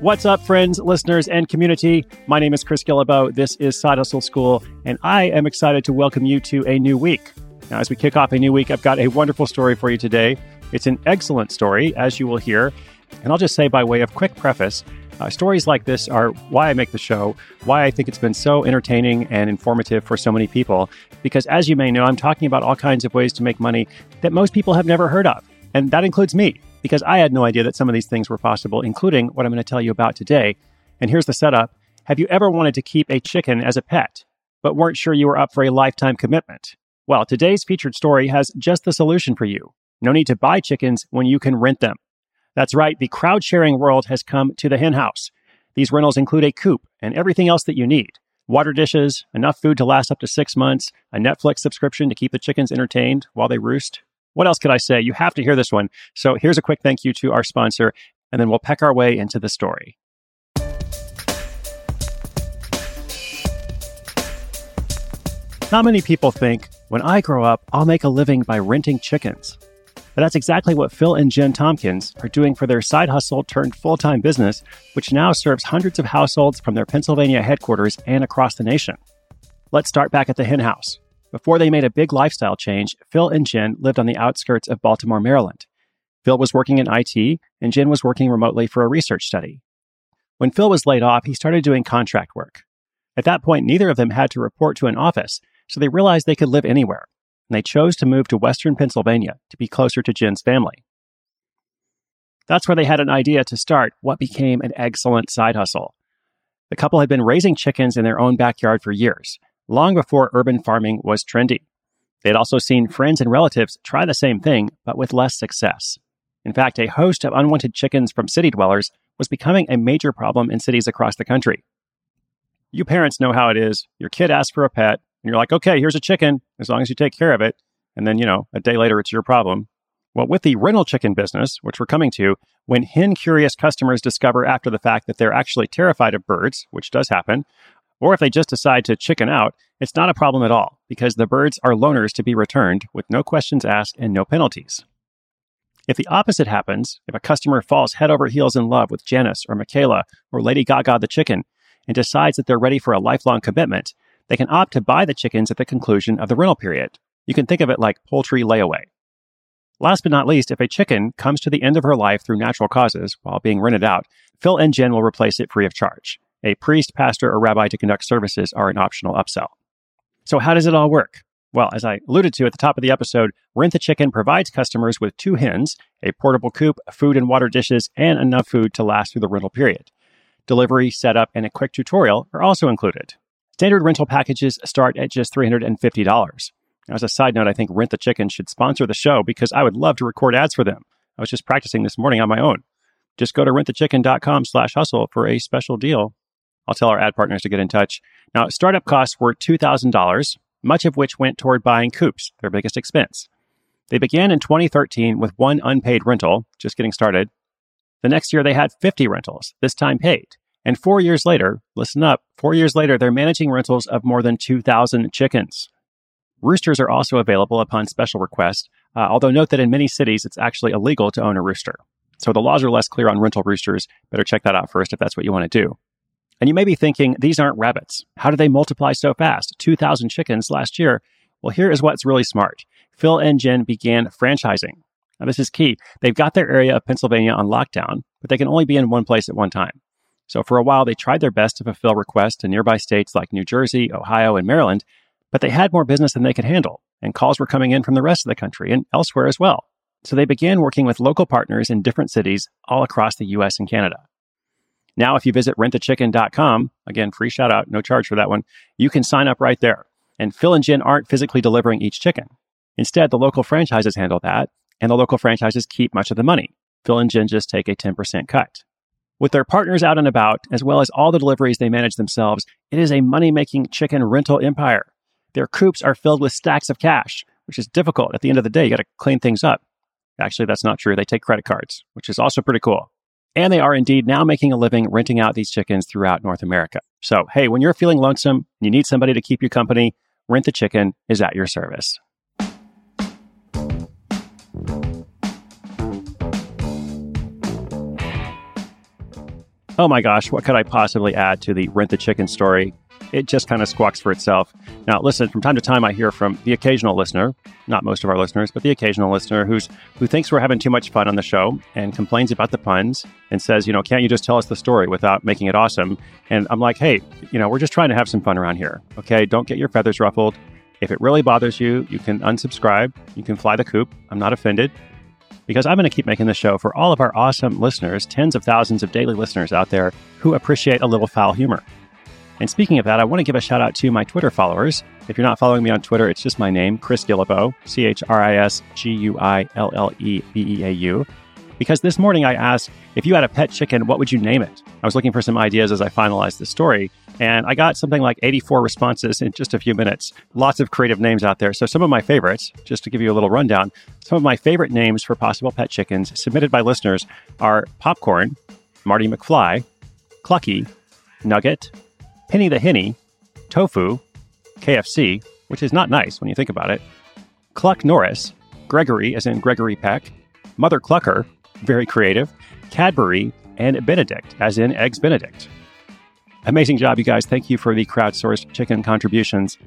What's up, friends, listeners, and community? My name is Chris Guillebeau. This is Side Hustle School, and I am excited to welcome you to a new week. Now, as we kick off a new week, I've got a wonderful story for you today. It's an excellent story, as you will hear. And I'll just say, by way of quick preface, uh, stories like this are why I make the show, why I think it's been so entertaining and informative for so many people. Because as you may know, I'm talking about all kinds of ways to make money that most people have never heard of. And that includes me because I had no idea that some of these things were possible, including what I'm going to tell you about today. And here's the setup Have you ever wanted to keep a chicken as a pet, but weren't sure you were up for a lifetime commitment? Well, today's featured story has just the solution for you. No need to buy chickens when you can rent them. That's right, the crowd sharing world has come to the hen house. These rentals include a coop and everything else that you need water dishes, enough food to last up to six months, a Netflix subscription to keep the chickens entertained while they roost, what else could I say? You have to hear this one. So here's a quick thank you to our sponsor, and then we'll peck our way into the story. Not many people think, when I grow up, I'll make a living by renting chickens. But that's exactly what Phil and Jen Tompkins are doing for their side hustle turned full time business, which now serves hundreds of households from their Pennsylvania headquarters and across the nation. Let's start back at the hen house. Before they made a big lifestyle change, Phil and Jen lived on the outskirts of Baltimore, Maryland. Phil was working in IT, and Jen was working remotely for a research study. When Phil was laid off, he started doing contract work. At that point, neither of them had to report to an office, so they realized they could live anywhere, and they chose to move to western Pennsylvania to be closer to Jen's family. That's where they had an idea to start what became an excellent side hustle. The couple had been raising chickens in their own backyard for years, long before urban farming was trendy. They'd also seen friends and relatives try the same thing, but with less success. In fact, a host of unwanted chickens from city dwellers was becoming a major problem in cities across the country. You parents know how it is. Your kid asks for a pet, and you're like, okay, here's a chicken, as long as you take care of it. And then, you know, a day later, it's your problem. Well, with the rental chicken business, which we're coming to, when hen curious customers discover after the fact that they're actually terrified of birds, which does happen, or if they just decide to chicken out, it's not a problem at all because the birds are loaners to be returned with no questions asked and no penalties. If the opposite happens, if a customer falls head over heels in love with Janice or Michaela or Lady Gaga the chicken and decides that they're ready for a lifelong commitment, they can opt to buy the chickens at the conclusion of the rental period. You can think of it like poultry layaway. Last but not least, if a chicken comes to the end of her life through natural causes while being rented out, Phil and Jen will replace it free of charge a priest, pastor, or rabbi to conduct services are an optional upsell. So, how does it all work? Well, as I alluded to at the top of the episode, Rent the Chicken provides customers with two hens, a portable coop, food and water dishes, and enough food to last through the rental period. Delivery, setup, and a quick tutorial are also included. Standard rental packages start at just $350. As a side note, I think Rent the Chicken should sponsor the show because I would love to record ads for them. I was just practicing this morning on my own. Just go to rentthechicken.com slash hustle for a special deal I'll tell our ad partners to get in touch. Now, startup costs were $2,000, much of which went toward buying coops, their biggest expense. They began in 2013 with one unpaid rental, just getting started. The next year, they had 50 rentals, this time paid. And four years later, listen up, four years later, they're managing rentals of more than 2,000 chickens. Roosters are also available upon special request, uh, although note that in many cities it's actually illegal to own a rooster. So the laws are less clear on rental roosters. Better check that out first if that's what you want to do. And you may be thinking, these aren't rabbits. How do they multiply so fast? 2,000 chickens last year. Well, here is what's really smart. Phil and Jen began franchising. Now, this is key. They've got their area of Pennsylvania on lockdown, but they can only be in one place at one time. So for a while, they tried their best to fulfill requests to nearby states like New Jersey, Ohio, and Maryland, but they had more business than they could handle, and calls were coming in from the rest of the country and elsewhere as well. So they began working with local partners in different cities all across the US and Canada. Now, if you visit rentthechicken.com, again, free shout out, no charge for that one, you can sign up right there. And Phil and Jen aren't physically delivering each chicken. Instead, the local franchises handle that, and the local franchises keep much of the money. Phil and Jen just take a 10% cut. With their partners out and about, as well as all the deliveries they manage themselves, it is a money making chicken rental empire. Their coops are filled with stacks of cash, which is difficult. At the end of the day, you got to clean things up. Actually, that's not true. They take credit cards, which is also pretty cool. And they are indeed now making a living renting out these chickens throughout North America. So, hey, when you're feeling lonesome you need somebody to keep you company, Rent the Chicken is at your service. Oh my gosh, what could I possibly add to the Rent the Chicken story? It just kind of squawks for itself. Now, listen, from time to time, I hear from the occasional listener, not most of our listeners, but the occasional listener who's who thinks we're having too much fun on the show and complains about the puns and says, you know, can't you just tell us the story without making it awesome? And I'm like, hey, you know, we're just trying to have some fun around here. Okay, don't get your feathers ruffled. If it really bothers you, you can unsubscribe. You can fly the coop. I'm not offended because I'm going to keep making the show for all of our awesome listeners, tens of thousands of daily listeners out there who appreciate a little foul humor. And speaking of that, I want to give a shout out to my Twitter followers. If you're not following me on Twitter, it's just my name, Chris Guillebeau, C H R I S G U I L L E B E A U. Because this morning I asked, if you had a pet chicken, what would you name it? I was looking for some ideas as I finalized the story, and I got something like 84 responses in just a few minutes. Lots of creative names out there. So, some of my favorites, just to give you a little rundown, some of my favorite names for possible pet chickens submitted by listeners are Popcorn, Marty McFly, Clucky, Nugget, Penny the Henny, Tofu, KFC, which is not nice when you think about it, Cluck Norris, Gregory, as in Gregory Peck, Mother Clucker, very creative, Cadbury, and Benedict, as in Eggs Benedict. Amazing job, you guys. Thank you for the crowdsourced chicken contributions.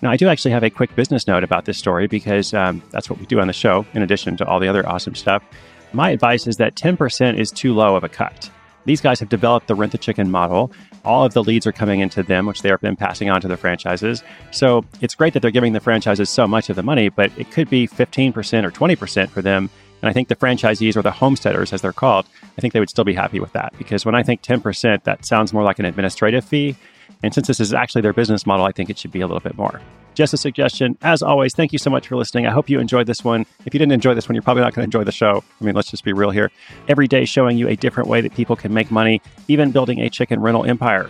Now, I do actually have a quick business note about this story because um, that's what we do on the show, in addition to all the other awesome stuff. My advice is that 10% is too low of a cut. These guys have developed the rent the chicken model. All of the leads are coming into them, which they have been passing on to the franchises. So it's great that they're giving the franchises so much of the money, but it could be 15% or 20% for them. And I think the franchisees or the homesteaders, as they're called, I think they would still be happy with that because when I think 10%, that sounds more like an administrative fee. And since this is actually their business model, I think it should be a little bit more. Just a suggestion. As always, thank you so much for listening. I hope you enjoyed this one. If you didn't enjoy this one, you're probably not going to enjoy the show. I mean, let's just be real here. Every day showing you a different way that people can make money, even building a chicken rental empire.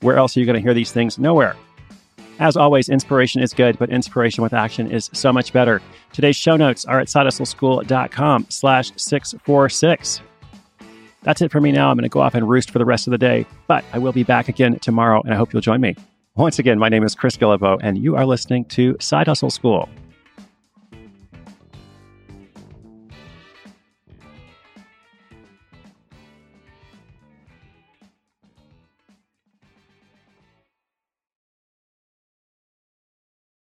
Where else are you going to hear these things? Nowhere. As always, inspiration is good, but inspiration with action is so much better. Today's show notes are at sidehustleschool.com slash 646. That's it for me now. I'm going to go off and roost for the rest of the day, but I will be back again tomorrow, and I hope you'll join me. Once again, my name is Chris Guillebeau, and you are listening to Side Hustle School.